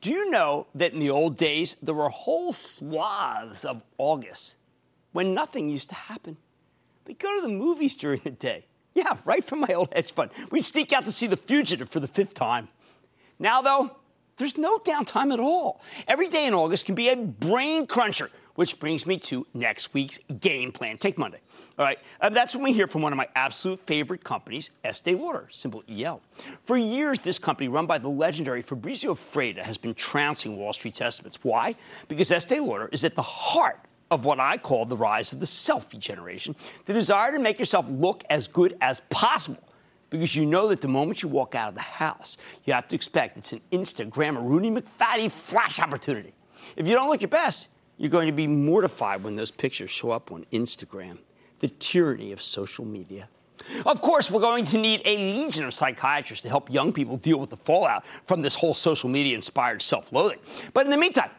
Do you know that in the old days, there were whole swaths of August when nothing used to happen? We'd go to the movies during the day. Yeah, right from my old hedge fund. We'd sneak out to see The Fugitive for the fifth time. Now, though, there's no downtime at all. Every day in August can be a brain cruncher. Which brings me to next week's game plan. Take Monday. All right. Uh, that's when we hear from one of my absolute favorite companies, Estee Lauder, symbol EL. For years, this company, run by the legendary Fabrizio Freda, has been trouncing Wall Street's estimates. Why? Because Estee Lauder is at the heart of what I call the rise of the selfie generation, the desire to make yourself look as good as possible. Because you know that the moment you walk out of the house, you have to expect it's an Instagram or Rooney McFatty flash opportunity. If you don't look your best, you're going to be mortified when those pictures show up on Instagram. The tyranny of social media. Of course, we're going to need a legion of psychiatrists to help young people deal with the fallout from this whole social media inspired self loathing. But in the meantime,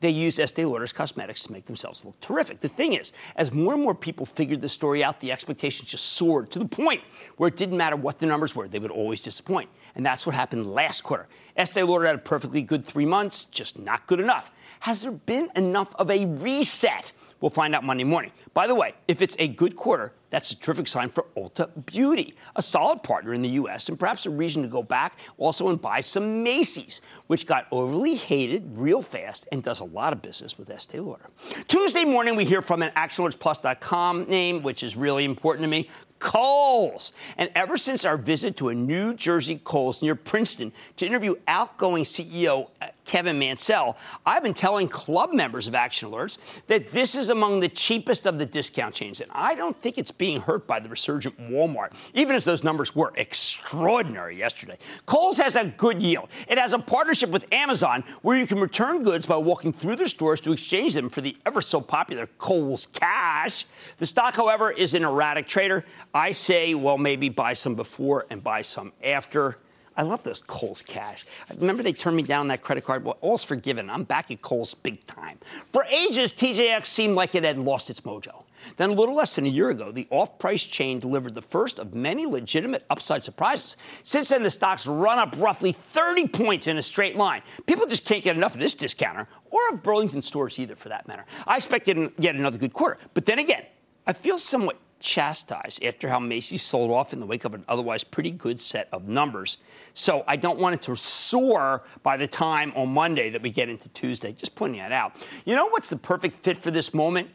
they use Estee Lauder's cosmetics to make themselves look terrific. The thing is, as more and more people figured the story out, the expectations just soared to the point where it didn't matter what the numbers were, they would always disappoint. And that's what happened last quarter. Estee Lauder had a perfectly good three months, just not good enough. Has there been enough of a reset? We'll find out Monday morning. By the way, if it's a good quarter, that's a terrific sign for Ulta Beauty, a solid partner in the U.S., and perhaps a reason to go back also and buy some Macy's, which got overly hated real fast and does a lot of business with Estee Lauder. Tuesday morning, we hear from an ActionAlertsPlus.com name, which is really important to me. Kohl's. And ever since our visit to a New Jersey Kohl's near Princeton to interview outgoing CEO uh, Kevin Mansell, I've been telling club members of Action Alerts that this is among the cheapest of the discount chains. And I don't think it's being hurt by the resurgent Walmart, even as those numbers were extraordinary yesterday. Kohl's has a good yield. It has a partnership with Amazon where you can return goods by walking through their stores to exchange them for the ever so popular Kohl's Cash. The stock, however, is an erratic trader. I say, well, maybe buy some before and buy some after. I love those Kohl's cash. Remember they turned me down that credit card? Well, all's forgiven. I'm back at Kohl's big time. For ages, TJX seemed like it had lost its mojo. Then, a little less than a year ago, the off price chain delivered the first of many legitimate upside surprises. Since then, the stock's run up roughly 30 points in a straight line. People just can't get enough of this discounter, or of Burlington stores either, for that matter. I expect to get another good quarter. But then again, I feel somewhat chastised after how Macy's sold off in the wake of an otherwise pretty good set of numbers. So I don't want it to soar by the time on Monday that we get into Tuesday. Just pointing that out. You know what's the perfect fit for this moment?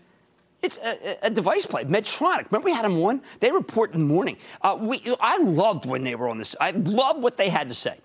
It's a, a, device play. Medtronic. Remember we had them on? They report in the morning. Uh, we, I loved when they were on this. I loved what they had to say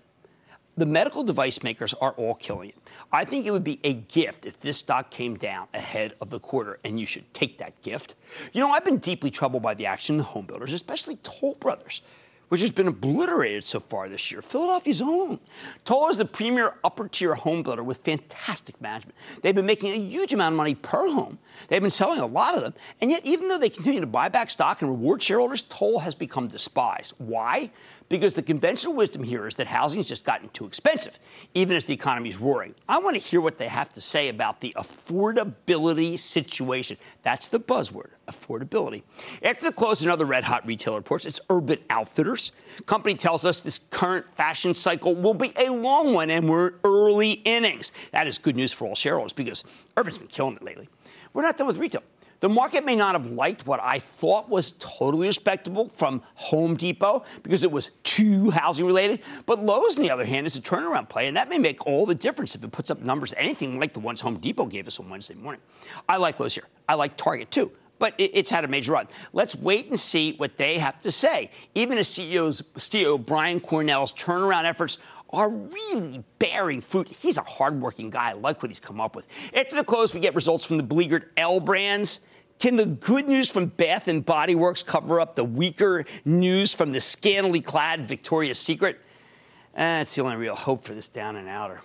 the medical device makers are all killing it. I think it would be a gift if this stock came down ahead of the quarter, and you should take that gift. You know, I've been deeply troubled by the action of the home builders, especially Toll Brothers which has been obliterated so far this year. Philadelphia's own. Toll is the premier upper tier home builder with fantastic management. They've been making a huge amount of money per home. They've been selling a lot of them. And yet, even though they continue to buy back stock and reward shareholders, Toll has become despised. Why? Because the conventional wisdom here is that housing has just gotten too expensive, even as the economy is roaring. I want to hear what they have to say about the affordability situation. That's the buzzword affordability. After the close, another red hot retailer reports it's Urban Outfitters. Company tells us this current fashion cycle will be a long one and we're early innings. That is good news for all shareholders because Urban's been killing it lately. We're not done with retail. The market may not have liked what I thought was totally respectable from Home Depot because it was too housing related. But Lowe's, on the other hand, is a turnaround play, and that may make all the difference if it puts up numbers anything like the ones Home Depot gave us on Wednesday morning. I like Lowe's here. I like Target too but it's had a major run. Let's wait and see what they have to say. Even as CEO's, CEO Brian Cornell's turnaround efforts are really bearing fruit. He's a hardworking guy. I like what he's come up with. After the close, we get results from the beleaguered L brands. Can the good news from Bath and Body Works cover up the weaker news from the scantily clad Victoria's Secret? Eh, That's the only real hope for this down and outer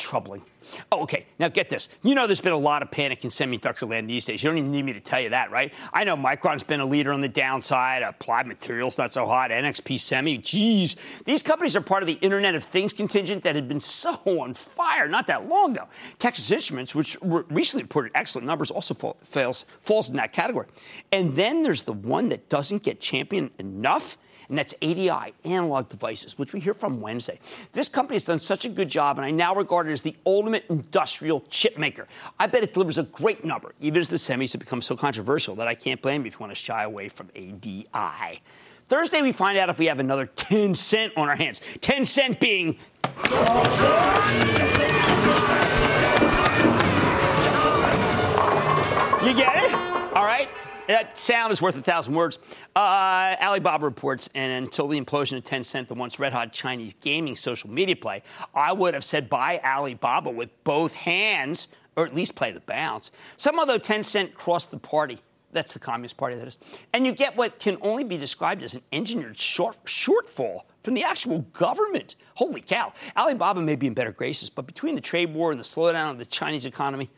troubling. Oh, okay. Now get this. You know there's been a lot of panic in semiconductor land these days. You don't even need me to tell you that, right? I know Micron's been a leader on the downside. Applied Materials not so hot. NXP Semi, geez. These companies are part of the Internet of Things contingent that had been so on fire not that long ago. Texas Instruments, which recently reported excellent numbers, also fall, fails, falls in that category. And then there's the one that doesn't get championed enough – and that's ADI, Analog Devices, which we hear from Wednesday. This company has done such a good job, and I now regard it as the ultimate industrial chip maker. I bet it delivers a great number, even as the semis have become so controversial that I can't blame you if you want to shy away from ADI. Thursday, we find out if we have another 10 cent on our hands. 10 cent being. You get it? All right? That sound is worth a thousand words. Uh, Alibaba reports, and until the implosion of Tencent, the once red hot Chinese gaming social media play, I would have said buy Alibaba with both hands, or at least play the bounce. Somehow, though, Tencent crossed the party. That's the Communist Party, that is. And you get what can only be described as an engineered short, shortfall from the actual government. Holy cow. Alibaba may be in better graces, but between the trade war and the slowdown of the Chinese economy,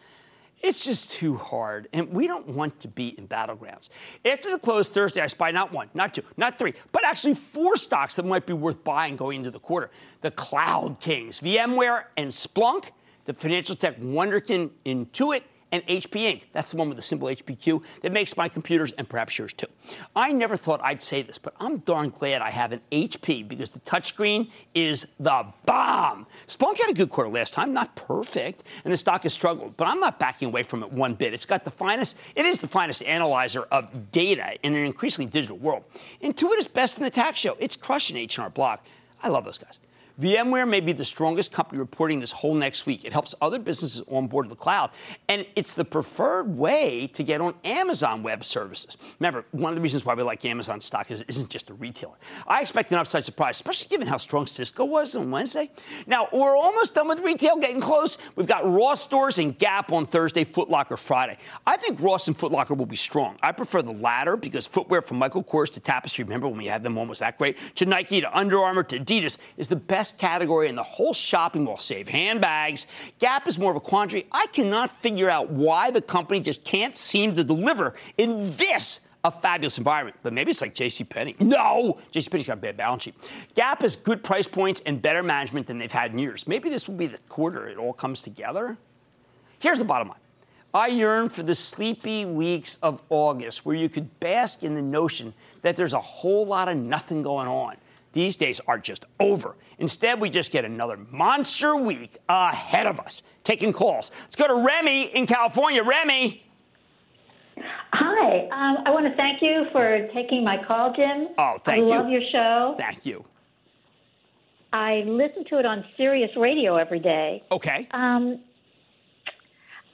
it's just too hard, and we don't want to be in battlegrounds. After the close Thursday, I spy not one, not two, not three, but actually four stocks that might be worth buying going into the quarter. The Cloud Kings, VMware and Splunk, the financial tech Wunderkind Intuit, and HP Inc. That's the one with the symbol HPQ that makes my computers and perhaps yours too. I never thought I'd say this, but I'm darn glad I have an HP because the touchscreen is the bomb. Splunk had a good quarter last time, not perfect, and the stock has struggled, but I'm not backing away from it one bit. It's got the finest, it is the finest analyzer of data in an increasingly digital world. Intuit is best in the tax show. It's crushing H&R Block. I love those guys. VMware may be the strongest company reporting this whole next week. It helps other businesses onboard the cloud, and it's the preferred way to get on Amazon Web Services. Remember, one of the reasons why we like Amazon stock is it isn't just a retailer. I expect an upside surprise, especially given how strong Cisco was on Wednesday. Now, we're almost done with retail, getting close. We've got Ross stores and Gap on Thursday, Foot Locker Friday. I think Ross and Foot Locker will be strong. I prefer the latter because footwear from Michael Kors to Tapestry, remember when we had them on was that great, to Nike to Under Armour to Adidas is the best best category in the whole shopping mall, save handbags. Gap is more of a quandary. I cannot figure out why the company just can't seem to deliver in this a fabulous environment. But maybe it's like JCPenney. No, JCPenney's got a bad balance sheet. Gap has good price points and better management than they've had in years. Maybe this will be the quarter it all comes together. Here's the bottom line. I yearn for the sleepy weeks of August where you could bask in the notion that there's a whole lot of nothing going on these days are just over. Instead, we just get another monster week ahead of us. Taking calls. Let's go to Remy in California. Remy. Hi. Um, I want to thank you for taking my call, Jim. Oh, thank I you. I love your show. Thank you. I listen to it on Sirius Radio every day. Okay. Um,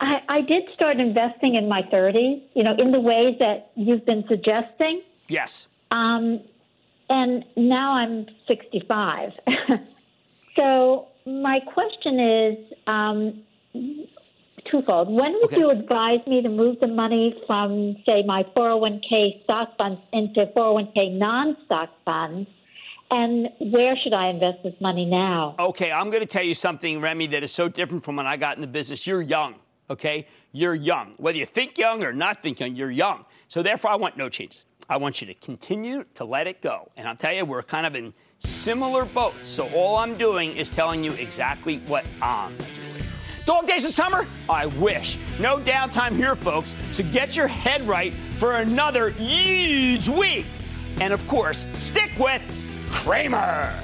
I, I did start investing in my 30s, you know, in the ways that you've been suggesting. Yes. Um, and now I'm 65. so my question is um, twofold. When would okay. you advise me to move the money from, say, my 401k stock funds into 401k non-stock funds? And where should I invest this money now? Okay, I'm going to tell you something, Remy, that is so different from when I got in the business. You're young, okay? You're young. Whether you think young or not think young, you're young. So therefore, I want no changes. I want you to continue to let it go. And I'll tell you, we're kind of in similar boats. So all I'm doing is telling you exactly what I'm doing. Dog days of summer? I wish. No downtime here, folks. So get your head right for another huge week. And of course, stick with Cramer.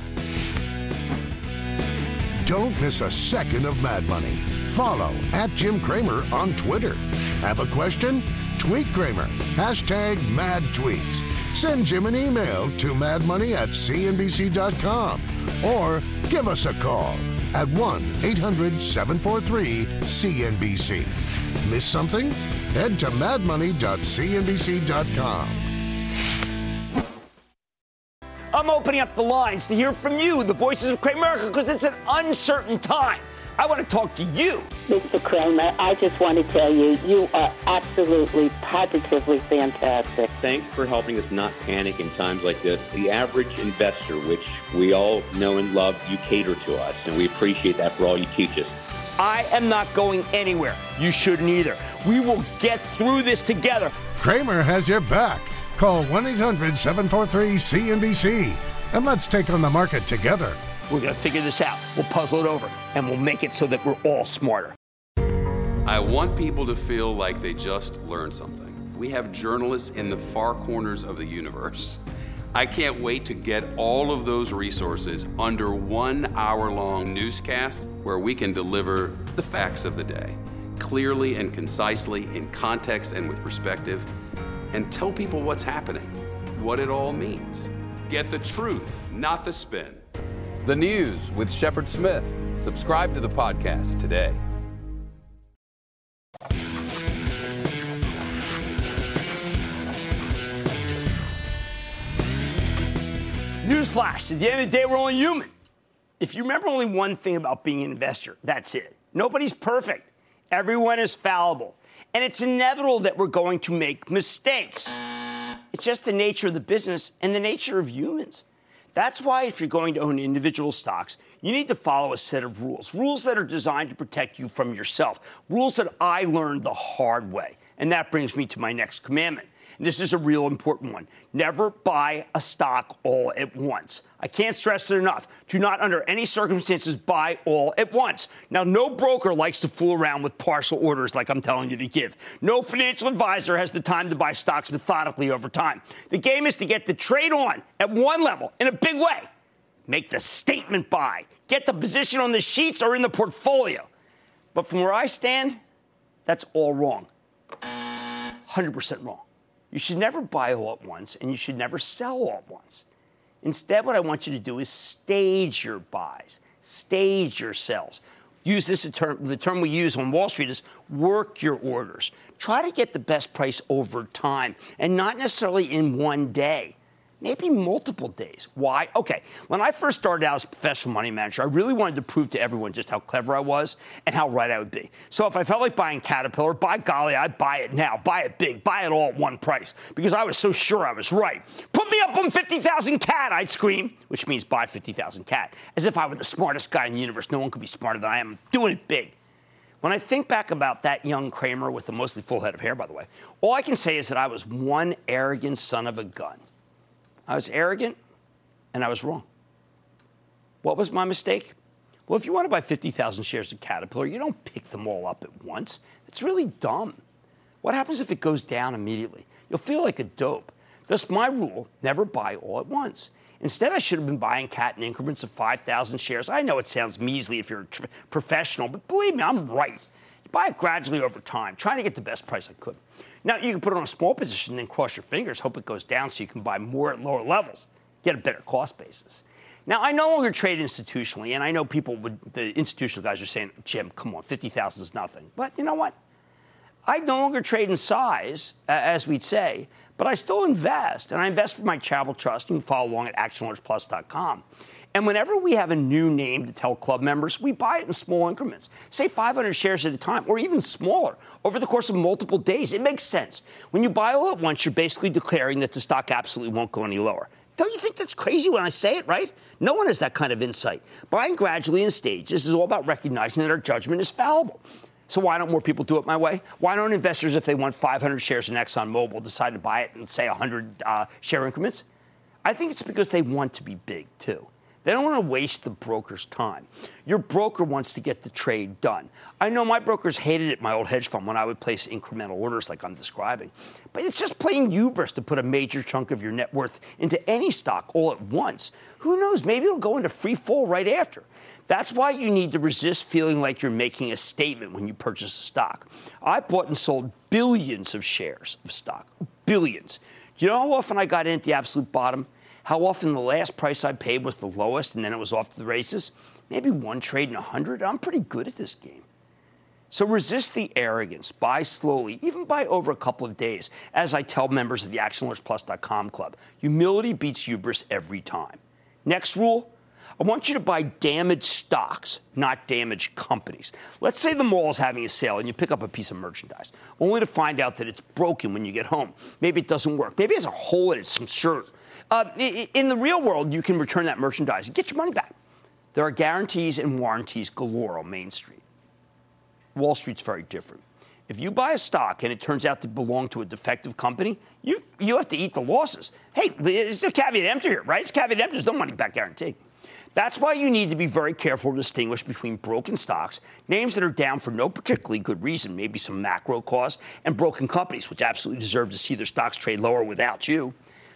Don't miss a second of Mad Money. Follow at Jim Cramer on Twitter. Have a question? Tweet Cramer. Hashtag mad tweets. Send Jim an email to madmoney at cnbc.com or give us a call at 1 800 743 CNBC. Miss something? Head to madmoney.cnbc.com. I'm opening up the lines to hear from you, the voices of Cramer, because it's an uncertain time. I want to talk to you. Mr. Cramer, I just want to tell you, you are absolutely, positively fantastic. Thanks for helping us not panic in times like this. The average investor, which we all know and love, you cater to us, and we appreciate that for all you teach us. I am not going anywhere. You shouldn't either. We will get through this together. Cramer has your back. Call 1 800 743 CNBC and let's take on the market together. We're going to figure this out. We'll puzzle it over and we'll make it so that we're all smarter. I want people to feel like they just learned something. We have journalists in the far corners of the universe. I can't wait to get all of those resources under one hour long newscast where we can deliver the facts of the day clearly and concisely, in context and with perspective, and tell people what's happening, what it all means. Get the truth, not the spin. The News with Shepard Smith. Subscribe to the podcast today. Newsflash at the end of the day, we're only human. If you remember only one thing about being an investor, that's it. Nobody's perfect, everyone is fallible. And it's inevitable that we're going to make mistakes. It's just the nature of the business and the nature of humans. That's why, if you're going to own individual stocks, you need to follow a set of rules. Rules that are designed to protect you from yourself. Rules that I learned the hard way. And that brings me to my next commandment. And this is a real important one. Never buy a stock all at once. I can't stress it enough. Do not, under any circumstances, buy all at once. Now, no broker likes to fool around with partial orders like I'm telling you to give. No financial advisor has the time to buy stocks methodically over time. The game is to get the trade on at one level in a big way. Make the statement buy. Get the position on the sheets or in the portfolio. But from where I stand, that's all wrong. 100% wrong. You should never buy all at once, and you should never sell all at once. Instead, what I want you to do is stage your buys, stage your sells. Use this term, the term we use on Wall Street is work your orders. Try to get the best price over time and not necessarily in one day maybe multiple days. Why? Okay, when I first started out as a professional money manager, I really wanted to prove to everyone just how clever I was and how right I would be. So if I felt like buying Caterpillar, by golly, I'd buy it now, buy it big, buy it all at one price because I was so sure I was right. Put me up on 50,000 cat, I'd scream, which means buy 50,000 cat, as if I were the smartest guy in the universe. No one could be smarter than I am. I'm doing it big. When I think back about that young Cramer with a mostly full head of hair, by the way, all I can say is that I was one arrogant son of a gun. I was arrogant and I was wrong. What was my mistake? Well, if you want to buy 50,000 shares of Caterpillar, you don't pick them all up at once. It's really dumb. What happens if it goes down immediately? You'll feel like a dope. Thus, my rule never buy all at once. Instead, I should have been buying cat in increments of 5,000 shares. I know it sounds measly if you're a tr- professional, but believe me, I'm right. Buy it gradually over time, trying to get the best price I could. Now, you can put it on a small position and cross your fingers, hope it goes down so you can buy more at lower levels, get a better cost basis. Now, I no longer trade institutionally, and I know people would, the institutional guys are saying, Jim, come on, 50,000 is nothing. But you know what? I no longer trade in size, uh, as we'd say, but I still invest, and I invest for my charitable trust. You can follow along at actionalertsplus.com. And whenever we have a new name to tell club members, we buy it in small increments, say 500 shares at a time, or even smaller, over the course of multiple days. It makes sense. When you buy all at once, you're basically declaring that the stock absolutely won't go any lower. Don't you think that's crazy when I say it, right? No one has that kind of insight. Buying gradually in stages is all about recognizing that our judgment is fallible. So why don't more people do it my way? Why don't investors, if they want 500 shares in ExxonMobil, decide to buy it in, say, 100 uh, share increments? I think it's because they want to be big, too. They don't want to waste the broker's time. Your broker wants to get the trade done. I know my brokers hated it, my old hedge fund, when I would place incremental orders like I'm describing. But it's just plain hubris to put a major chunk of your net worth into any stock all at once. Who knows? Maybe it'll go into free fall right after. That's why you need to resist feeling like you're making a statement when you purchase a stock. I bought and sold billions of shares of stock. Billions. Do you know how often I got in at the absolute bottom? How often the last price I paid was the lowest and then it was off to the races? Maybe one trade in a 100. I'm pretty good at this game. So resist the arrogance. Buy slowly, even buy over a couple of days, as I tell members of the ActionAlertsPlus.com club. Humility beats hubris every time. Next rule I want you to buy damaged stocks, not damaged companies. Let's say the mall is having a sale and you pick up a piece of merchandise, only to find out that it's broken when you get home. Maybe it doesn't work. Maybe it has a hole in it, some shirt. Uh, in the real world, you can return that merchandise and get your money back. There are guarantees and warranties galore on Main Street. Wall Street's very different. If you buy a stock and it turns out to belong to a defective company, you, you have to eat the losses. Hey, it's a caveat emptor here, right? It's caveat emptor. There's no money back guarantee. That's why you need to be very careful to distinguish between broken stocks, names that are down for no particularly good reason, maybe some macro cause, and broken companies, which absolutely deserve to see their stocks trade lower without you.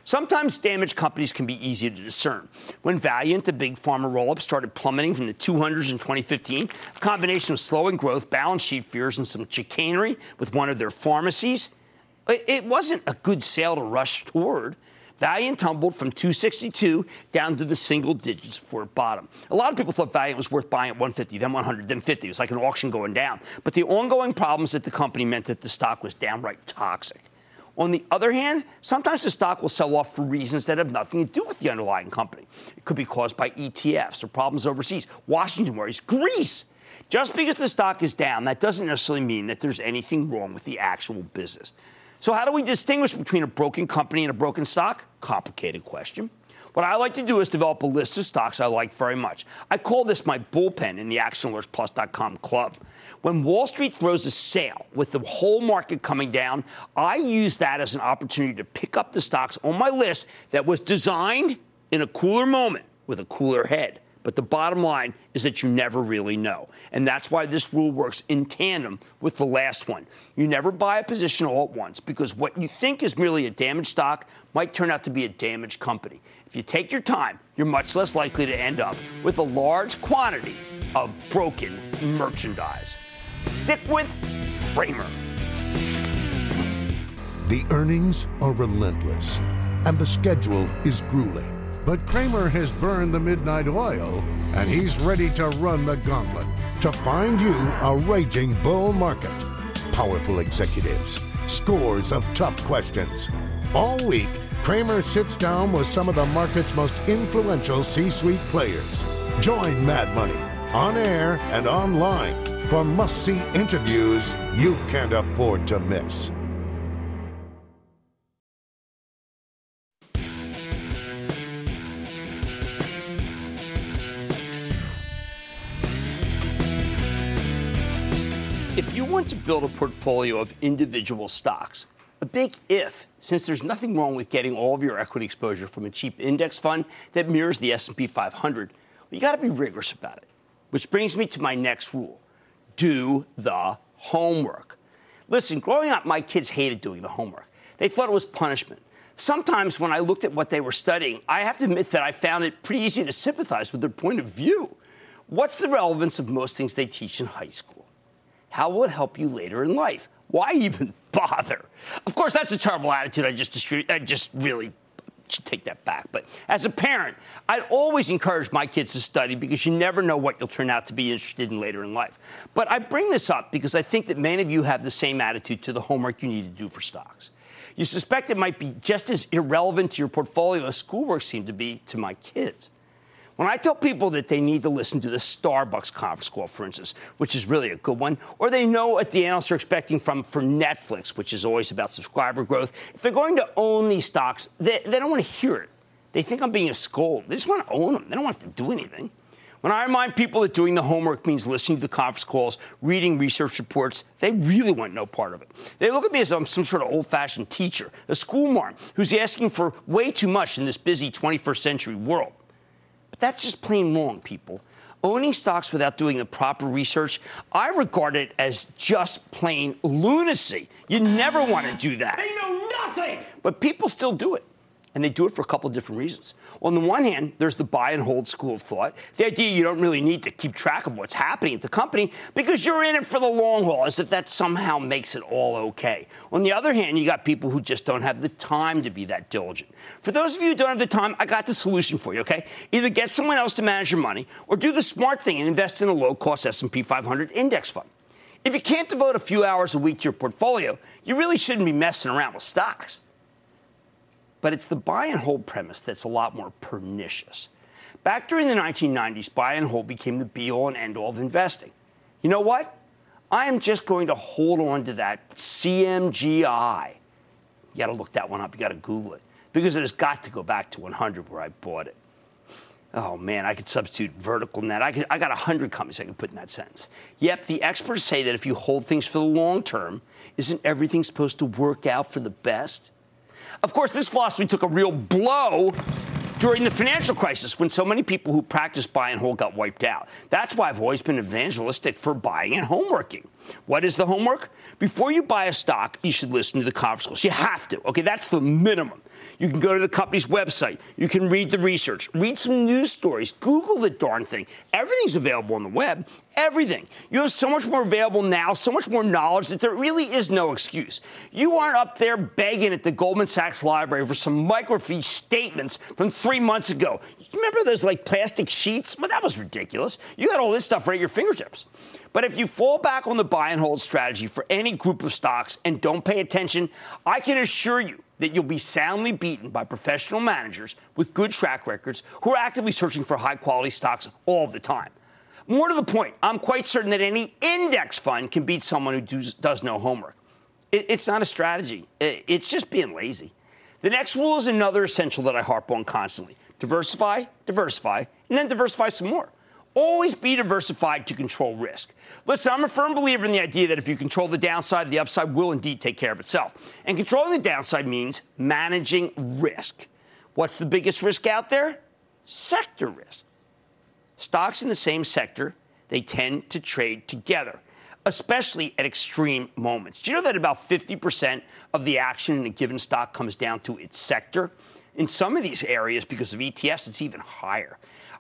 Sometimes damaged companies can be easy to discern. When Valeant, the big pharma roll up, started plummeting from the 200s in 2015, a combination of slowing growth, balance sheet fears, and some chicanery with one of their pharmacies, it wasn't a good sale to rush toward. Valeant tumbled from 262 down to the single digits before it bottomed. A lot of people thought Valeant was worth buying at 150, then 100, then 50. It was like an auction going down. But the ongoing problems at the company meant that the stock was downright toxic. On the other hand, sometimes the stock will sell off for reasons that have nothing to do with the underlying company. It could be caused by ETFs or problems overseas. Washington worries Greece. Just because the stock is down, that doesn't necessarily mean that there's anything wrong with the actual business. So, how do we distinguish between a broken company and a broken stock? Complicated question. What I like to do is develop a list of stocks I like very much. I call this my bullpen in the ActionAlertsPlus.com club. When Wall Street throws a sale with the whole market coming down, I use that as an opportunity to pick up the stocks on my list that was designed in a cooler moment with a cooler head. But the bottom line is that you never really know. And that's why this rule works in tandem with the last one. You never buy a position all at once because what you think is merely a damaged stock might turn out to be a damaged company. If you take your time, you're much less likely to end up with a large quantity of broken merchandise. Stick with Cramer. The earnings are relentless, and the schedule is grueling. But Cramer has burned the midnight oil, and he's ready to run the gauntlet to find you a raging bull market. Powerful executives, scores of tough questions. All week, Cramer sits down with some of the market's most influential C suite players. Join Mad Money on air and online for must see interviews you can't afford to miss. To build a portfolio of individual stocks, a big if, since there's nothing wrong with getting all of your equity exposure from a cheap index fund that mirrors the S&P 500, you got to be rigorous about it. Which brings me to my next rule. Do the homework. Listen, growing up, my kids hated doing the homework. They thought it was punishment. Sometimes when I looked at what they were studying, I have to admit that I found it pretty easy to sympathize with their point of view. What's the relevance of most things they teach in high school? How will it help you later in life? Why even bother? Of course, that's a terrible attitude. I just distribute. I just really should take that back. But as a parent, I'd always encourage my kids to study because you never know what you'll turn out to be interested in later in life. But I bring this up because I think that many of you have the same attitude to the homework you need to do for stocks. You suspect it might be just as irrelevant to your portfolio as schoolwork seemed to be to my kids. When I tell people that they need to listen to the Starbucks conference call, for instance, which is really a good one, or they know what the analysts are expecting from for Netflix, which is always about subscriber growth, if they're going to own these stocks, they, they don't want to hear it. They think I'm being a scold. They just want to own them. They don't have to do anything. When I remind people that doing the homework means listening to the conference calls, reading research reports, they really want no part of it. They look at me as I'm some sort of old fashioned teacher, a schoolmarm, who's asking for way too much in this busy 21st century world. That's just plain wrong, people. Owning stocks without doing the proper research, I regard it as just plain lunacy. You never want to do that. They know nothing. But people still do it. And they do it for a couple of different reasons. Well, on the one hand, there's the buy and hold school of thought. The idea you don't really need to keep track of what's happening at the company because you're in it for the long haul, as if that somehow makes it all okay. On the other hand, you got people who just don't have the time to be that diligent. For those of you who don't have the time, I got the solution for you, okay? Either get someone else to manage your money or do the smart thing and invest in a low-cost S&P 500 index fund. If you can't devote a few hours a week to your portfolio, you really shouldn't be messing around with stocks. But it's the buy and hold premise that's a lot more pernicious. Back during the 1990s, buy and hold became the be all and end all of investing. You know what? I am just going to hold on to that CMGI. You got to look that one up. You got to Google it because it has got to go back to 100 where I bought it. Oh man, I could substitute VerticalNet. I, could, I got 100 companies I can put in that sentence. Yep, the experts say that if you hold things for the long term, isn't everything supposed to work out for the best? Of course, this philosophy took a real blow during the financial crisis when so many people who practiced buy and hold got wiped out. That's why I've always been evangelistic for buying and homeworking. What is the homework? Before you buy a stock, you should listen to the conference calls. You have to. Okay, that's the minimum. You can go to the company's website. You can read the research, read some news stories, Google the darn thing. Everything's available on the web. Everything. You have so much more available now, so much more knowledge that there really is no excuse. You aren't up there begging at the Goldman Sachs library for some microfiche statements from three months ago. Remember those like plastic sheets? Well, that was ridiculous. You got all this stuff right at your fingertips. But if you fall back on the buy and hold strategy for any group of stocks and don't pay attention, I can assure you that you'll be soundly beaten by professional managers with good track records who are actively searching for high quality stocks all the time. More to the point, I'm quite certain that any index fund can beat someone who does, does no homework. It, it's not a strategy, it, it's just being lazy. The next rule is another essential that I harp on constantly diversify, diversify, and then diversify some more. Always be diversified to control risk. Listen, I'm a firm believer in the idea that if you control the downside, the upside will indeed take care of itself. And controlling the downside means managing risk. What's the biggest risk out there? Sector risk. Stocks in the same sector, they tend to trade together, especially at extreme moments. Do you know that about 50% of the action in a given stock comes down to its sector? In some of these areas, because of ETFs, it's even higher.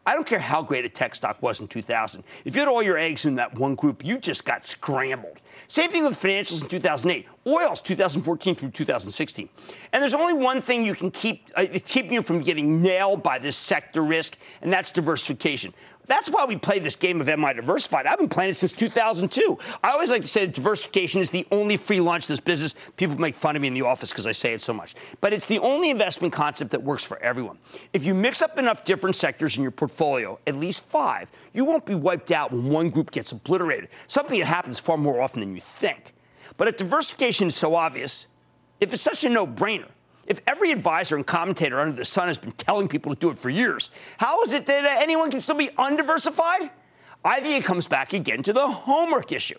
I don't care how great a tech stock was in 2000. If you had all your eggs in that one group, you just got scrambled. Same thing with financials in 2008, oils 2014 through 2016. And there's only one thing you can keep uh, keep you from getting nailed by this sector risk, and that's diversification. That's why we play this game of Am I Diversified? I've been playing it since 2002. I always like to say that diversification is the only free lunch in this business. People make fun of me in the office because I say it so much. But it's the only investment concept that works for everyone. If you mix up enough different sectors in your portfolio, at least five, you won't be wiped out when one group gets obliterated, something that happens far more often than you think. But if diversification is so obvious, if it's such a no brainer, if every advisor and commentator under the sun has been telling people to do it for years, how is it that anyone can still be undiversified? I think it comes back again to the homework issue.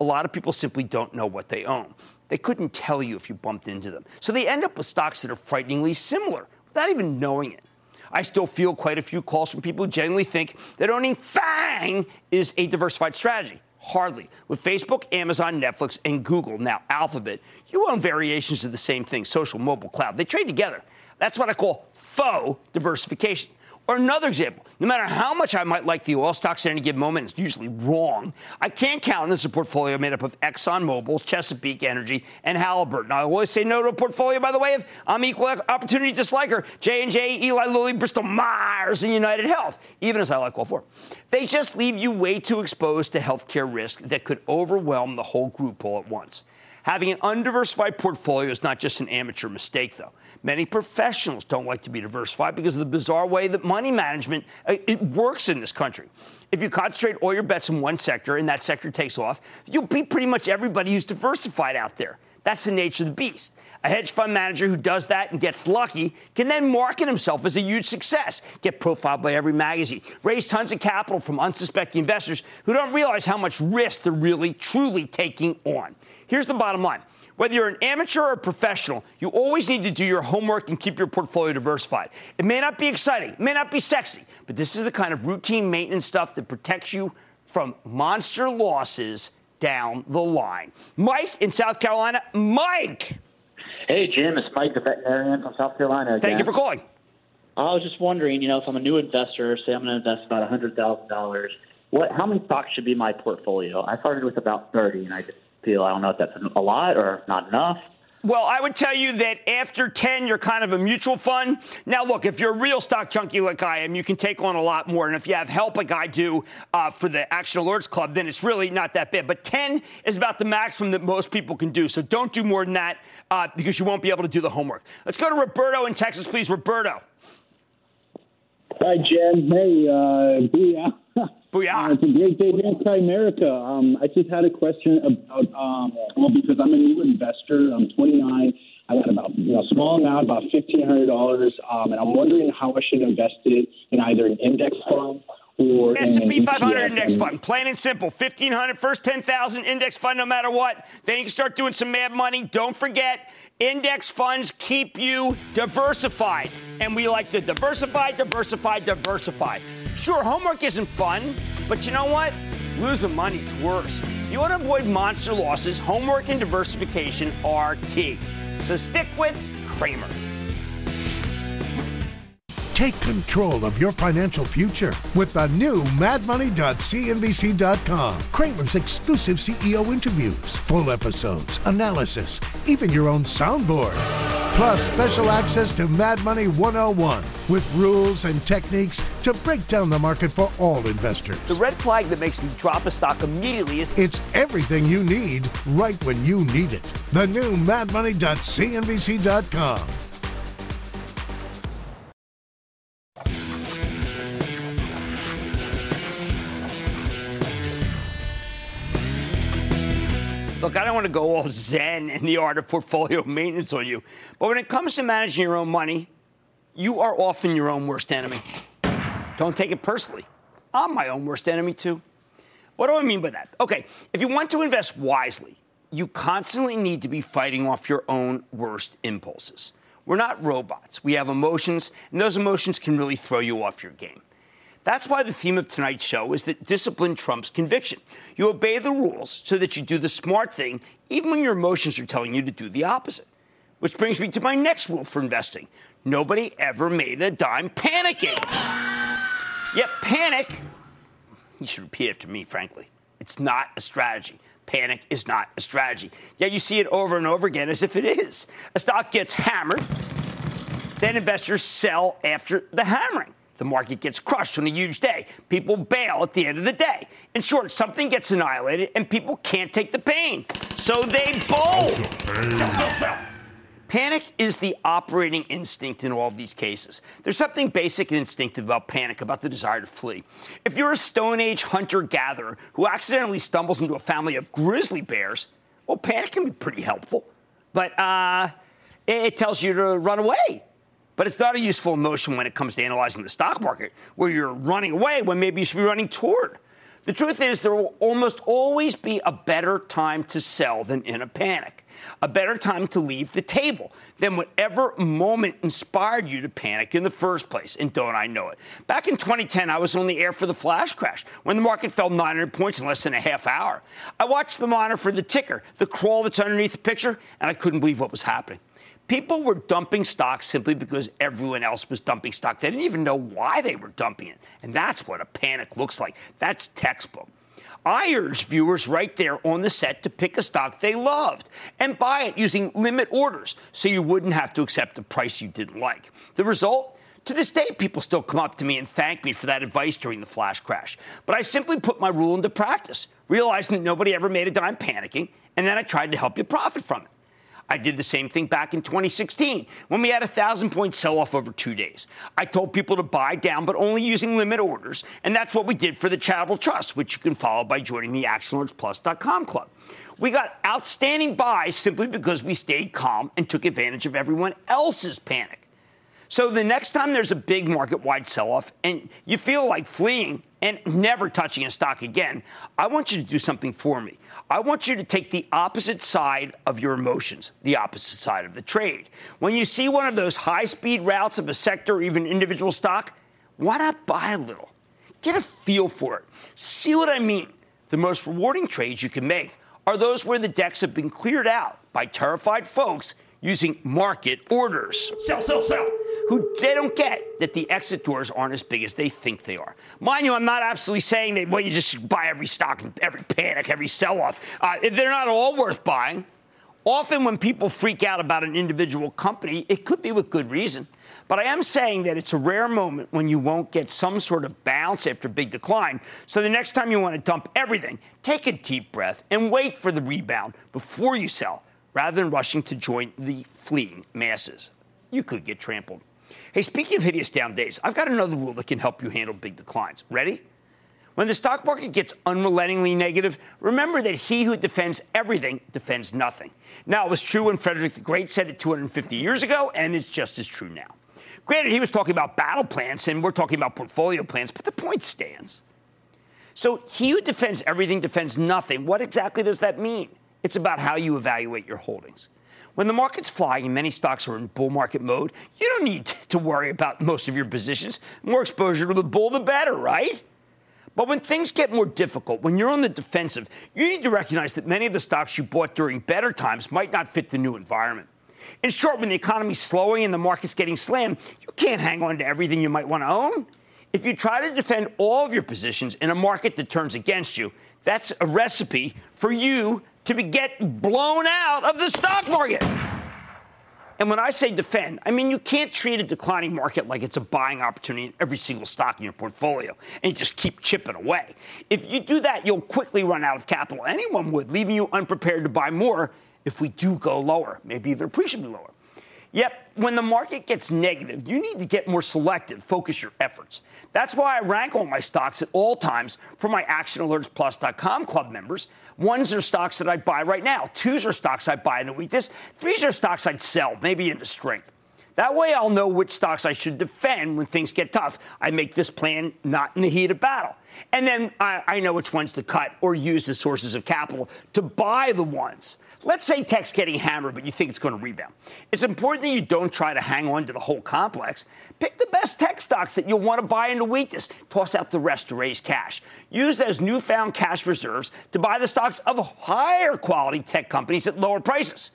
A lot of people simply don't know what they own. They couldn't tell you if you bumped into them. So they end up with stocks that are frighteningly similar without even knowing it. I still feel quite a few calls from people who genuinely think that owning FANG is a diversified strategy. Hardly. With Facebook, Amazon, Netflix, and Google, now Alphabet, you own variations of the same thing social, mobile, cloud. They trade together. That's what I call faux diversification. Or another example, no matter how much I might like the oil stocks at any given moment, it's usually wrong. I can't count this a portfolio made up of ExxonMobil, Chesapeake Energy, and Halliburton. I always say no to a portfolio, by the way, if I'm equal opportunity disliker, J&J, Eli Lilly, Bristol Myers, and United Health, even as I like all four. They just leave you way too exposed to healthcare risk that could overwhelm the whole group all at once. Having an undiversified portfolio is not just an amateur mistake, though. Many professionals don't like to be diversified because of the bizarre way that money management uh, it works in this country. If you concentrate all your bets in one sector and that sector takes off, you'll beat pretty much everybody who's diversified out there. That's the nature of the beast. A hedge fund manager who does that and gets lucky can then market himself as a huge success, get profiled by every magazine, raise tons of capital from unsuspecting investors who don't realize how much risk they're really, truly taking on. Here's the bottom line. Whether you're an amateur or a professional, you always need to do your homework and keep your portfolio diversified. It may not be exciting, it may not be sexy, but this is the kind of routine maintenance stuff that protects you from monster losses down the line. Mike in South Carolina. Mike! Hey, Jim, it's Mike, the veterinarian from South Carolina. Again. Thank you for calling. I was just wondering, you know, if I'm a new investor, say I'm going to invest about $100,000, what, how many stocks should be my portfolio? I started with about 30, and I just feel I don't know if that's a lot or not enough. Well, I would tell you that after 10, you're kind of a mutual fund. Now, look, if you're a real stock junkie like I am, you can take on a lot more. And if you have help like I do uh, for the Action Alerts Club, then it's really not that bad. But 10 is about the maximum that most people can do. So don't do more than that uh, because you won't be able to do the homework. Let's go to Roberto in Texas, please. Roberto. Hi, Jen. Hey, uh. Booyah. Uh, it's a great day to America. Um, I just had a question about, um, well, because I'm a new investor. I'm 29. I got about you know, a small amount, about $1,500, um, and I'm wondering how I should invest it in either an index fund or S&P 500 index fund, plain and simple. 1500 first 10,000 index fund no matter what. Then you can start doing some mad money. Don't forget, index funds keep you diversified. And we like to diversify, diversify, diversify. Sure, homework isn't fun, but you know what? Losing money's worse. You want to avoid monster losses, homework and diversification are key. So stick with Cramer. Take control of your financial future with the new madmoney.cnbc.com. Cramer's exclusive CEO interviews, full episodes, analysis, even your own soundboard. Plus, special access to Mad Money 101 with rules and techniques to break down the market for all investors. The red flag that makes me drop a stock immediately is it's everything you need right when you need it. The new madmoney.cnbc.com. I don't want to go all zen in the art of portfolio maintenance on you, but when it comes to managing your own money, you are often your own worst enemy. Don't take it personally. I'm my own worst enemy, too. What do I mean by that? Okay, if you want to invest wisely, you constantly need to be fighting off your own worst impulses. We're not robots. We have emotions, and those emotions can really throw you off your game. That's why the theme of tonight's show is that discipline trumps conviction. You obey the rules so that you do the smart thing, even when your emotions are telling you to do the opposite. Which brings me to my next rule for investing nobody ever made a dime panicking. Yet, panic, you should repeat after me, frankly, it's not a strategy. Panic is not a strategy. Yet you see it over and over again as if it is. A stock gets hammered, then investors sell after the hammering. The market gets crushed on a huge day. People bail at the end of the day. In short, something gets annihilated and people can't take the pain. So they bowl. Sell, sell, sell. Panic is the operating instinct in all of these cases. There's something basic and instinctive about panic, about the desire to flee. If you're a Stone Age hunter gatherer who accidentally stumbles into a family of grizzly bears, well, panic can be pretty helpful. But uh, it tells you to run away. But it's not a useful emotion when it comes to analyzing the stock market, where you're running away when maybe you should be running toward. The truth is, there will almost always be a better time to sell than in a panic, a better time to leave the table than whatever moment inspired you to panic in the first place. And don't I know it? Back in 2010, I was on the air for the flash crash when the market fell 900 points in less than a half hour. I watched the monitor for the ticker, the crawl that's underneath the picture, and I couldn't believe what was happening. People were dumping stock simply because everyone else was dumping stock. They didn't even know why they were dumping it. And that's what a panic looks like. That's textbook. I urged viewers right there on the set to pick a stock they loved and buy it using limit orders so you wouldn't have to accept a price you didn't like. The result? To this day, people still come up to me and thank me for that advice during the flash crash. But I simply put my rule into practice, realizing that nobody ever made a dime panicking, and then I tried to help you profit from it. I did the same thing back in 2016 when we had a thousand point sell off over two days. I told people to buy down, but only using limit orders. And that's what we did for the Charitable Trust, which you can follow by joining the ActionAlertsPlus.com club. We got outstanding buys simply because we stayed calm and took advantage of everyone else's panic. So the next time there's a big market wide sell off and you feel like fleeing and never touching a stock again, I want you to do something for me. I want you to take the opposite side of your emotions, the opposite side of the trade. When you see one of those high speed routes of a sector or even individual stock, why not buy a little? Get a feel for it. See what I mean? The most rewarding trades you can make are those where the decks have been cleared out by terrified folks using market orders. Sell, sell, sell. Who they don't get that the exit doors aren't as big as they think they are. Mind you, I'm not absolutely saying that well you just buy every stock, every panic, every sell-off. Uh, they're not all worth buying. Often, when people freak out about an individual company, it could be with good reason. But I am saying that it's a rare moment when you won't get some sort of bounce after a big decline. So the next time you want to dump everything, take a deep breath and wait for the rebound before you sell rather than rushing to join the fleeing masses. You could get trampled. Hey, speaking of hideous down days, I've got another rule that can help you handle big declines. Ready? When the stock market gets unrelentingly negative, remember that he who defends everything defends nothing. Now, it was true when Frederick the Great said it 250 years ago, and it's just as true now. Granted, he was talking about battle plans, and we're talking about portfolio plans, but the point stands. So, he who defends everything defends nothing. What exactly does that mean? It's about how you evaluate your holdings. When the market's flying and many stocks are in bull market mode, you don't need to worry about most of your positions. More exposure to the bull, the better, right? But when things get more difficult, when you're on the defensive, you need to recognize that many of the stocks you bought during better times might not fit the new environment. In short, when the economy's slowing and the market's getting slammed, you can't hang on to everything you might want to own. If you try to defend all of your positions in a market that turns against you, that's a recipe for you to be, get blown out of the stock market. And when I say defend, I mean you can't treat a declining market like it's a buying opportunity in every single stock in your portfolio and just keep chipping away. If you do that, you'll quickly run out of capital. Anyone would, leaving you unprepared to buy more if we do go lower, maybe even appreciably lower. Yep, when the market gets negative, you need to get more selective, focus your efforts. That's why I rank all my stocks at all times for my ActionAlertsPlus.com club members. Ones are stocks that I buy right now. Twos are stocks I buy in a weakness. Threes are stocks I'd sell, maybe into strength. That way I'll know which stocks I should defend when things get tough. I make this plan not in the heat of battle. And then I, I know which ones to cut or use as sources of capital to buy the ones Let's say tech's getting hammered, but you think it's going to rebound. It's important that you don't try to hang on to the whole complex. Pick the best tech stocks that you'll want to buy into weakness. Toss out the rest to raise cash. Use those newfound cash reserves to buy the stocks of higher quality tech companies at lower prices.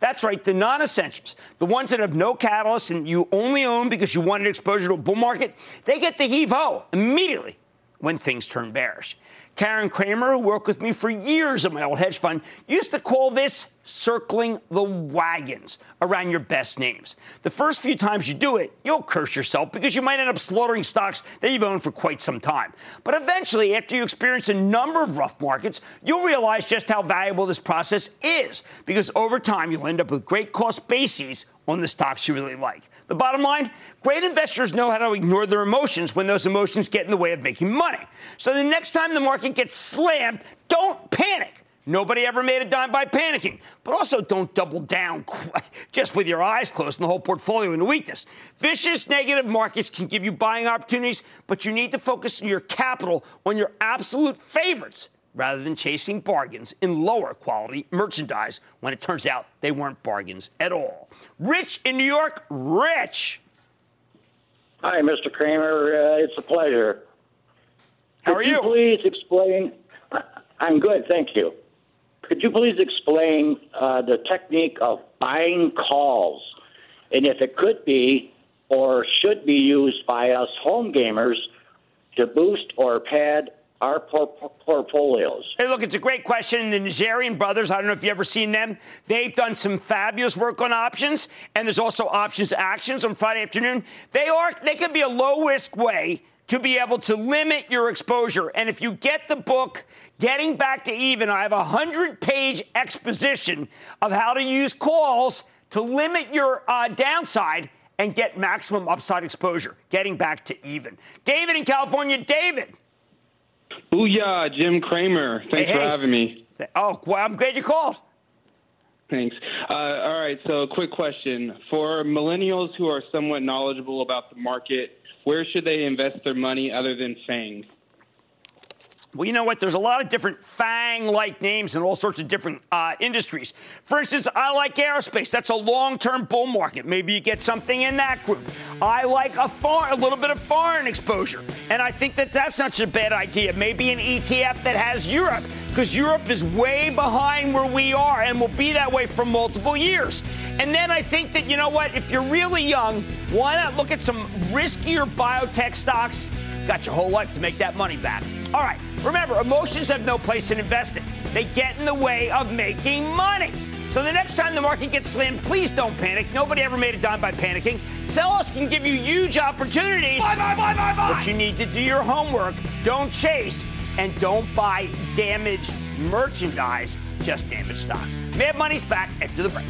That's right, the non essentials, the ones that have no catalyst and you only own because you wanted exposure to a bull market, they get the heave ho immediately when things turn bearish. Karen Cramer, who worked with me for years at my old hedge fund, used to call this circling the wagons around your best names. The first few times you do it, you'll curse yourself because you might end up slaughtering stocks that you've owned for quite some time. But eventually, after you experience a number of rough markets, you'll realize just how valuable this process is because over time you'll end up with great cost bases on the stocks you really like. The bottom line great investors know how to ignore their emotions when those emotions get in the way of making money. So the next time the market gets slammed, don't panic. Nobody ever made a dime by panicking. But also don't double down just with your eyes closed and the whole portfolio into weakness. Vicious negative markets can give you buying opportunities, but you need to focus your capital on your absolute favorites rather than chasing bargains in lower quality merchandise when it turns out they weren't bargains at all. Rich in New York, Rich. Hi, Mr. Cramer. Uh, it's a pleasure. How Could are you? Could you? Please explain. I'm good, thank you. Could you please explain uh, the technique of buying calls and if it could be or should be used by us home gamers to boost or pad our por- portfolios? Hey, look, it's a great question. The Najarian brothers, I don't know if you've ever seen them. They've done some fabulous work on options, and there's also options actions on Friday afternoon. They are they can be a low risk way to be able to limit your exposure. And if you get the book, Getting Back to Even, I have a 100 page exposition of how to use calls to limit your uh, downside and get maximum upside exposure. Getting Back to Even. David in California, David. Booyah, Jim Cramer. Thanks Hey, for hey. having me. Oh, well, I'm glad you called. Thanks. Uh, all right, so quick question. For millennials who are somewhat knowledgeable about the market, where should they invest their money other than FANG? Well, you know what? There's a lot of different FANG like names in all sorts of different uh, industries. For instance, I like aerospace. That's a long term bull market. Maybe you get something in that group. I like a, far, a little bit of foreign exposure. And I think that that's not such a bad idea. Maybe an ETF that has Europe, because Europe is way behind where we are and will be that way for multiple years. And then I think that, you know what? If you're really young, why not look at some riskier biotech stocks? Got your whole life to make that money back. All right, remember, emotions have no place in investing. They get in the way of making money. So the next time the market gets slammed, please don't panic. Nobody ever made a dime by panicking. Sell-offs can give you huge opportunities. Buy, buy, buy, buy, buy. But you need to do your homework. Don't chase and don't buy damaged merchandise, just damaged stocks. Mad Money's back after the break.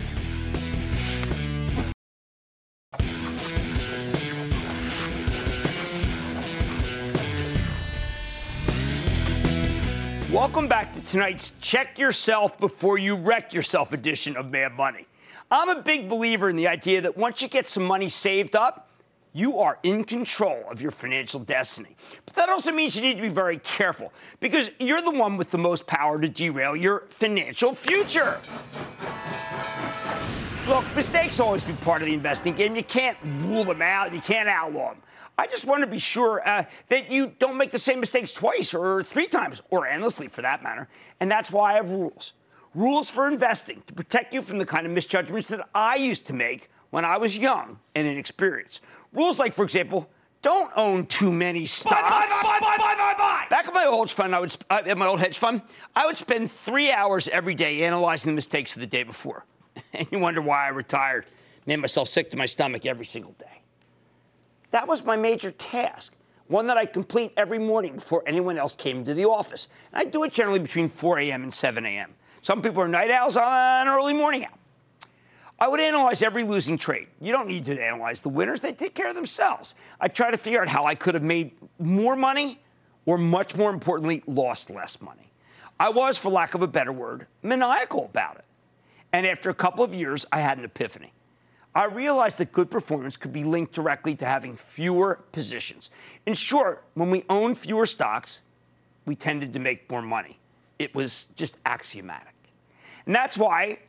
Welcome back to tonight's Check Yourself Before You Wreck Yourself edition of Mad Money. I'm a big believer in the idea that once you get some money saved up, you are in control of your financial destiny. But that also means you need to be very careful because you're the one with the most power to derail your financial future. Look, mistakes always be part of the investing game. You can't rule them out, you can't outlaw them. I just want to be sure uh, that you don't make the same mistakes twice or three times, or endlessly for that matter. And that's why I have rules. Rules for investing to protect you from the kind of misjudgments that I used to make when I was young and inexperienced. Rules like, for example, don't own too many stocks. Buy, buy, buy, buy, buy, buy. Back at my old fund, I would sp- uh, at my old hedge fund, I would spend three hours every day analyzing the mistakes of the day before. And you wonder why I retired, made myself sick to my stomach every single day. That was my major task, one that I complete every morning before anyone else came to the office. And I do it generally between 4 a.m. and 7 a.m. Some people are night owls, I'm an early morning owl. I would analyze every losing trade. You don't need to analyze the winners, they take care of themselves. I try to figure out how I could have made more money or, much more importantly, lost less money. I was, for lack of a better word, maniacal about it. And after a couple of years, I had an epiphany. I realized that good performance could be linked directly to having fewer positions. In short, when we own fewer stocks, we tended to make more money. It was just axiomatic. And that's why,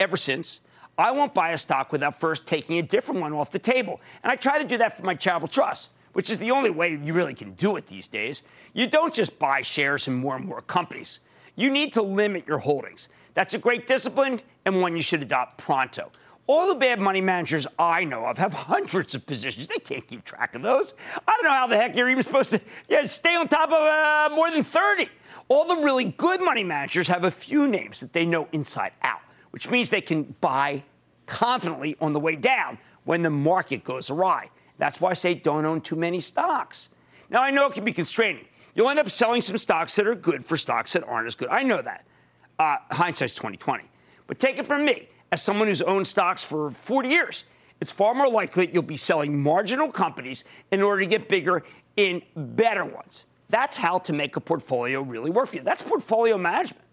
ever since, I won't buy a stock without first taking a different one off the table. And I try to do that for my charitable trust, which is the only way you really can do it these days. You don't just buy shares in more and more companies. You need to limit your holdings. That's a great discipline and one you should adopt pronto. All the bad money managers I know of have hundreds of positions. They can't keep track of those. I don't know how the heck you're even supposed to stay on top of uh, more than 30. All the really good money managers have a few names that they know inside out, which means they can buy confidently on the way down when the market goes awry. That's why I say don't own too many stocks. Now, I know it can be constraining. You'll end up selling some stocks that are good for stocks that aren't as good. I know that. Uh, hindsight's 2020. But take it from me, as someone who's owned stocks for 40 years, it's far more likely that you'll be selling marginal companies in order to get bigger in better ones. That's how to make a portfolio really work for you. That's portfolio management.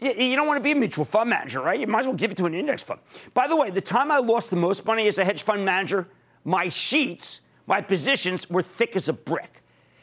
You don't want to be a mutual fund manager, right? You might as well give it to an index fund. By the way, the time I lost the most money as a hedge fund manager, my sheets, my positions were thick as a brick.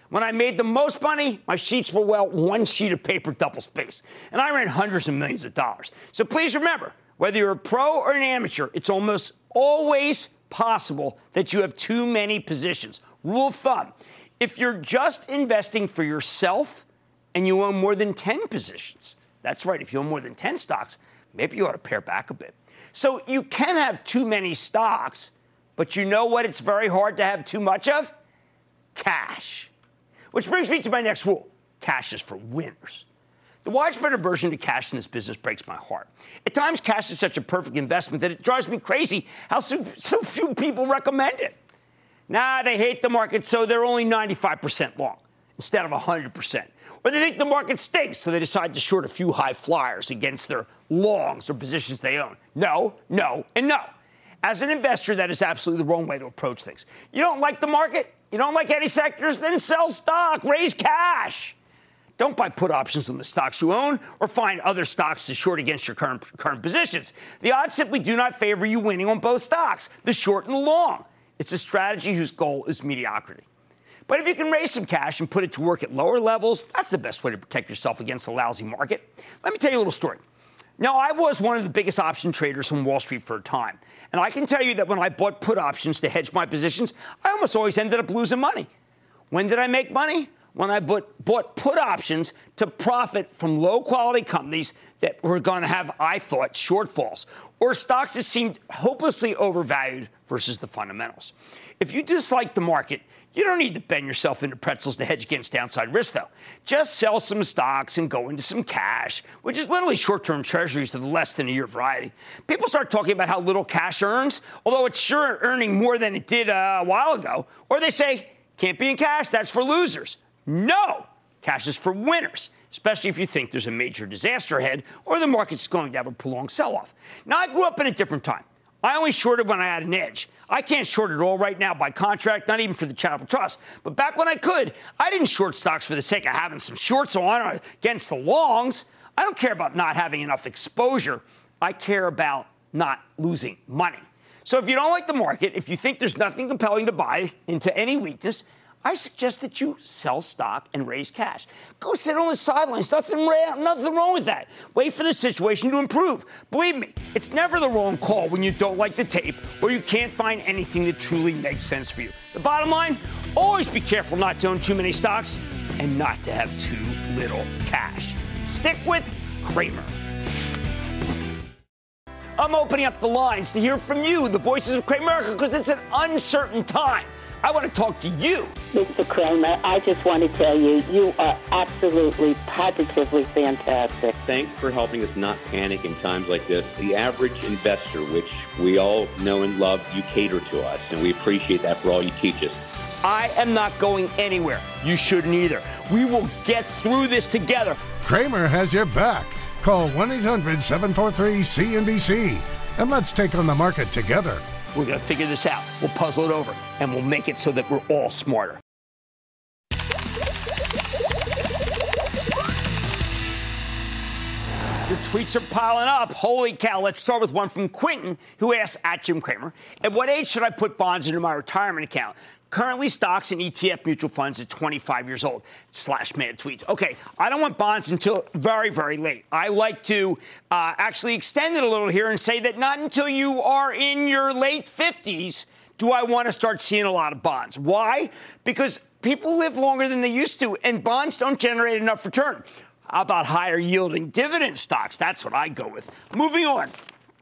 When I made the most money, my sheets were, well, one sheet of paper double spaced. And I ran hundreds of millions of dollars. So please remember whether you're a pro or an amateur, it's almost always possible that you have too many positions. Rule of thumb if you're just investing for yourself and you own more than 10 positions, that's right, if you own more than 10 stocks, maybe you ought to pare back a bit. So you can have too many stocks, but you know what it's very hard to have too much of? Cash. Which brings me to my next rule cash is for winners. The widespread aversion to cash in this business breaks my heart. At times, cash is such a perfect investment that it drives me crazy how so, so few people recommend it. Nah, they hate the market, so they're only 95% long instead of 100%. Or they think the market stinks, so they decide to short a few high flyers against their longs or positions they own. No, no, and no. As an investor, that is absolutely the wrong way to approach things. You don't like the market? You don't like any sectors? Then sell stock, raise cash. Don't buy put options on the stocks you own or find other stocks to short against your current, current positions. The odds simply do not favor you winning on both stocks, the short and the long. It's a strategy whose goal is mediocrity. But if you can raise some cash and put it to work at lower levels, that's the best way to protect yourself against a lousy market. Let me tell you a little story. Now, I was one of the biggest option traders on Wall Street for a time. And I can tell you that when I bought put options to hedge my positions, I almost always ended up losing money. When did I make money? When I bought, bought put options to profit from low quality companies that were going to have, I thought, shortfalls, or stocks that seemed hopelessly overvalued versus the fundamentals. If you dislike the market, you don't need to bend yourself into pretzels to hedge against downside risk, though. Just sell some stocks and go into some cash, which is literally short term treasuries of less than a year variety. People start talking about how little cash earns, although it's sure earning more than it did uh, a while ago. Or they say, can't be in cash, that's for losers. No, cash is for winners especially if you think there's a major disaster ahead or the market's going to have a prolonged sell off. Now, I grew up in a different time. I only shorted when I had an edge. I can't short it all right now by contract, not even for the charitable trust. But back when I could, I didn't short stocks for the sake of having some shorts on against the longs. I don't care about not having enough exposure. I care about not losing money. So if you don't like the market, if you think there's nothing compelling to buy into any weakness, I suggest that you sell stock and raise cash. Go sit on the sidelines. Nothing, nothing wrong with that. Wait for the situation to improve. Believe me, it's never the wrong call when you don't like the tape or you can't find anything that truly makes sense for you. The bottom line always be careful not to own too many stocks and not to have too little cash. Stick with Cramer. I'm opening up the lines to hear from you, the voices of Cramer, because it's an uncertain time. I want to talk to you. Mr. Cramer, I just want to tell you, you are absolutely, positively fantastic. Thanks for helping us not panic in times like this. The average investor, which we all know and love, you cater to us, and we appreciate that for all you teach us. I am not going anywhere. You shouldn't either. We will get through this together. Cramer has your back. Call 1 800 743 CNBC and let's take on the market together. We're going to figure this out. We'll puzzle it over, and we'll make it so that we're all smarter. Your tweets are piling up. Holy cow. Let's start with one from Quinton, who asked at Jim Cramer, At what age should I put bonds into my retirement account? Currently, stocks and ETF mutual funds at 25 years old. Slash mad tweets. Okay, I don't want bonds until very, very late. I like to uh, actually extend it a little here and say that not until you are in your late 50s do I want to start seeing a lot of bonds. Why? Because people live longer than they used to, and bonds don't generate enough return. How about higher yielding dividend stocks? That's what I go with. Moving on.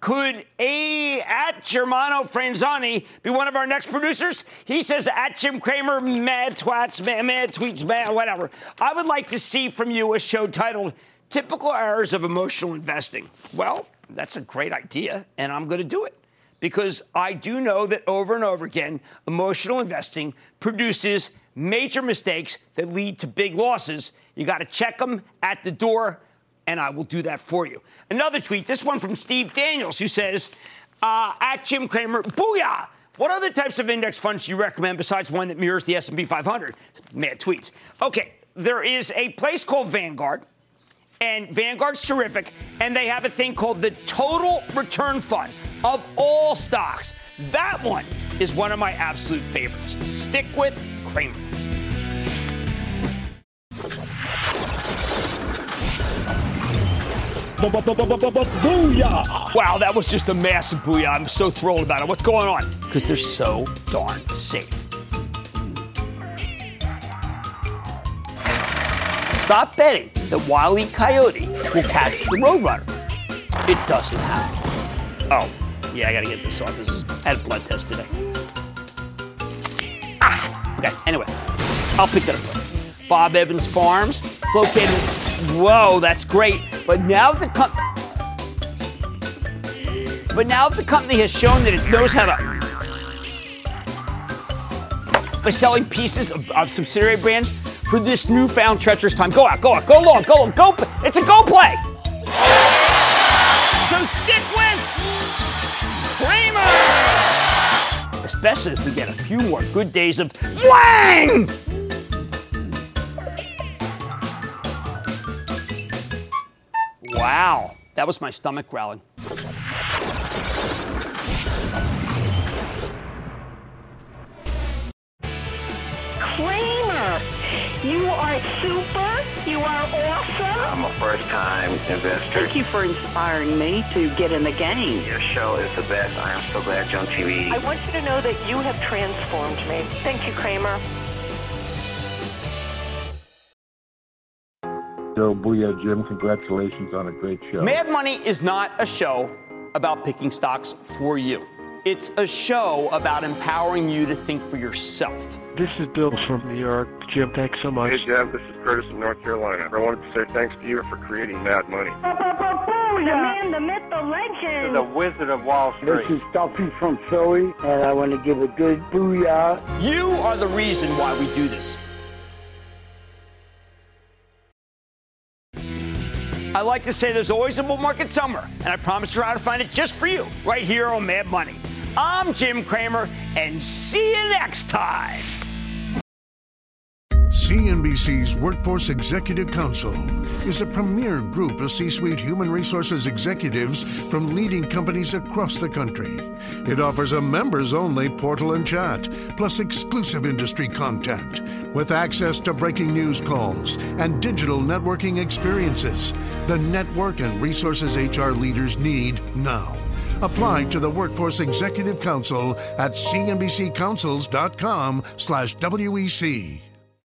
Could A at Germano Franzani be one of our next producers? He says at Jim Cramer, mad twats, mad, mad tweets, mad, whatever. I would like to see from you a show titled Typical Errors of Emotional Investing. Well, that's a great idea, and I'm going to do it because I do know that over and over again, emotional investing produces major mistakes that lead to big losses. You got to check them at the door and I will do that for you. Another tweet, this one from Steve Daniels, who says, uh, at Jim Cramer, booyah! What other types of index funds do you recommend besides one that mirrors the S&P 500? Mad tweets. Okay, there is a place called Vanguard, and Vanguard's terrific, and they have a thing called the Total Return Fund of all stocks. That one is one of my absolute favorites. Stick with Cramer. Booyah! Wow, that was just a massive booyah. I'm so thrilled about it. What's going on? Because they're so darn safe. Stop betting that Wile. Coyote will catch the Roadrunner. It doesn't happen. Oh, yeah, I gotta get this off. I had a blood test today. Ah, okay, anyway, I'll pick that up. Bob Evans Farms. It's located. Whoa, that's great but now the but now the company has shown that it knows how to by selling pieces of, of subsidiary brands for this newfound treacherous time. Go out, go out, go long, go long, go. It's a go play. So stick with Cramer, especially if we get a few more good days of Wang. Wow, that was my stomach growling. Are super. You are awesome. I'm a first time investor. Thank you for inspiring me to get in the game. Your show is the best. I am so glad you're on TV. I want you to know that you have transformed me. Thank you, Cramer. Yo, Booyah, Jim. Congratulations on a great show. Mad Money is not a show about picking stocks for you. It's a show about empowering you to think for yourself. This is Bill from New York. Jim, thanks so much. Hey, Jeff, this is Curtis from North Carolina. I wanted to say thanks to you for creating Mad Money. The man, the myth, the legend. The Wizard of Wall Street. This is Duffy from Philly, and I want to give a good booyah. You are the reason why we do this. I like to say there's always a bull market somewhere, and I promise to try to find it just for you right here on Mad Money. I'm Jim Cramer, and see you next time. CNBC's Workforce Executive Council is a premier group of C suite human resources executives from leading companies across the country. It offers a members only portal and chat, plus exclusive industry content, with access to breaking news calls and digital networking experiences. The network and resources HR leaders need now. Apply to the Workforce Executive Council at cnbccouncils.com slash WEC.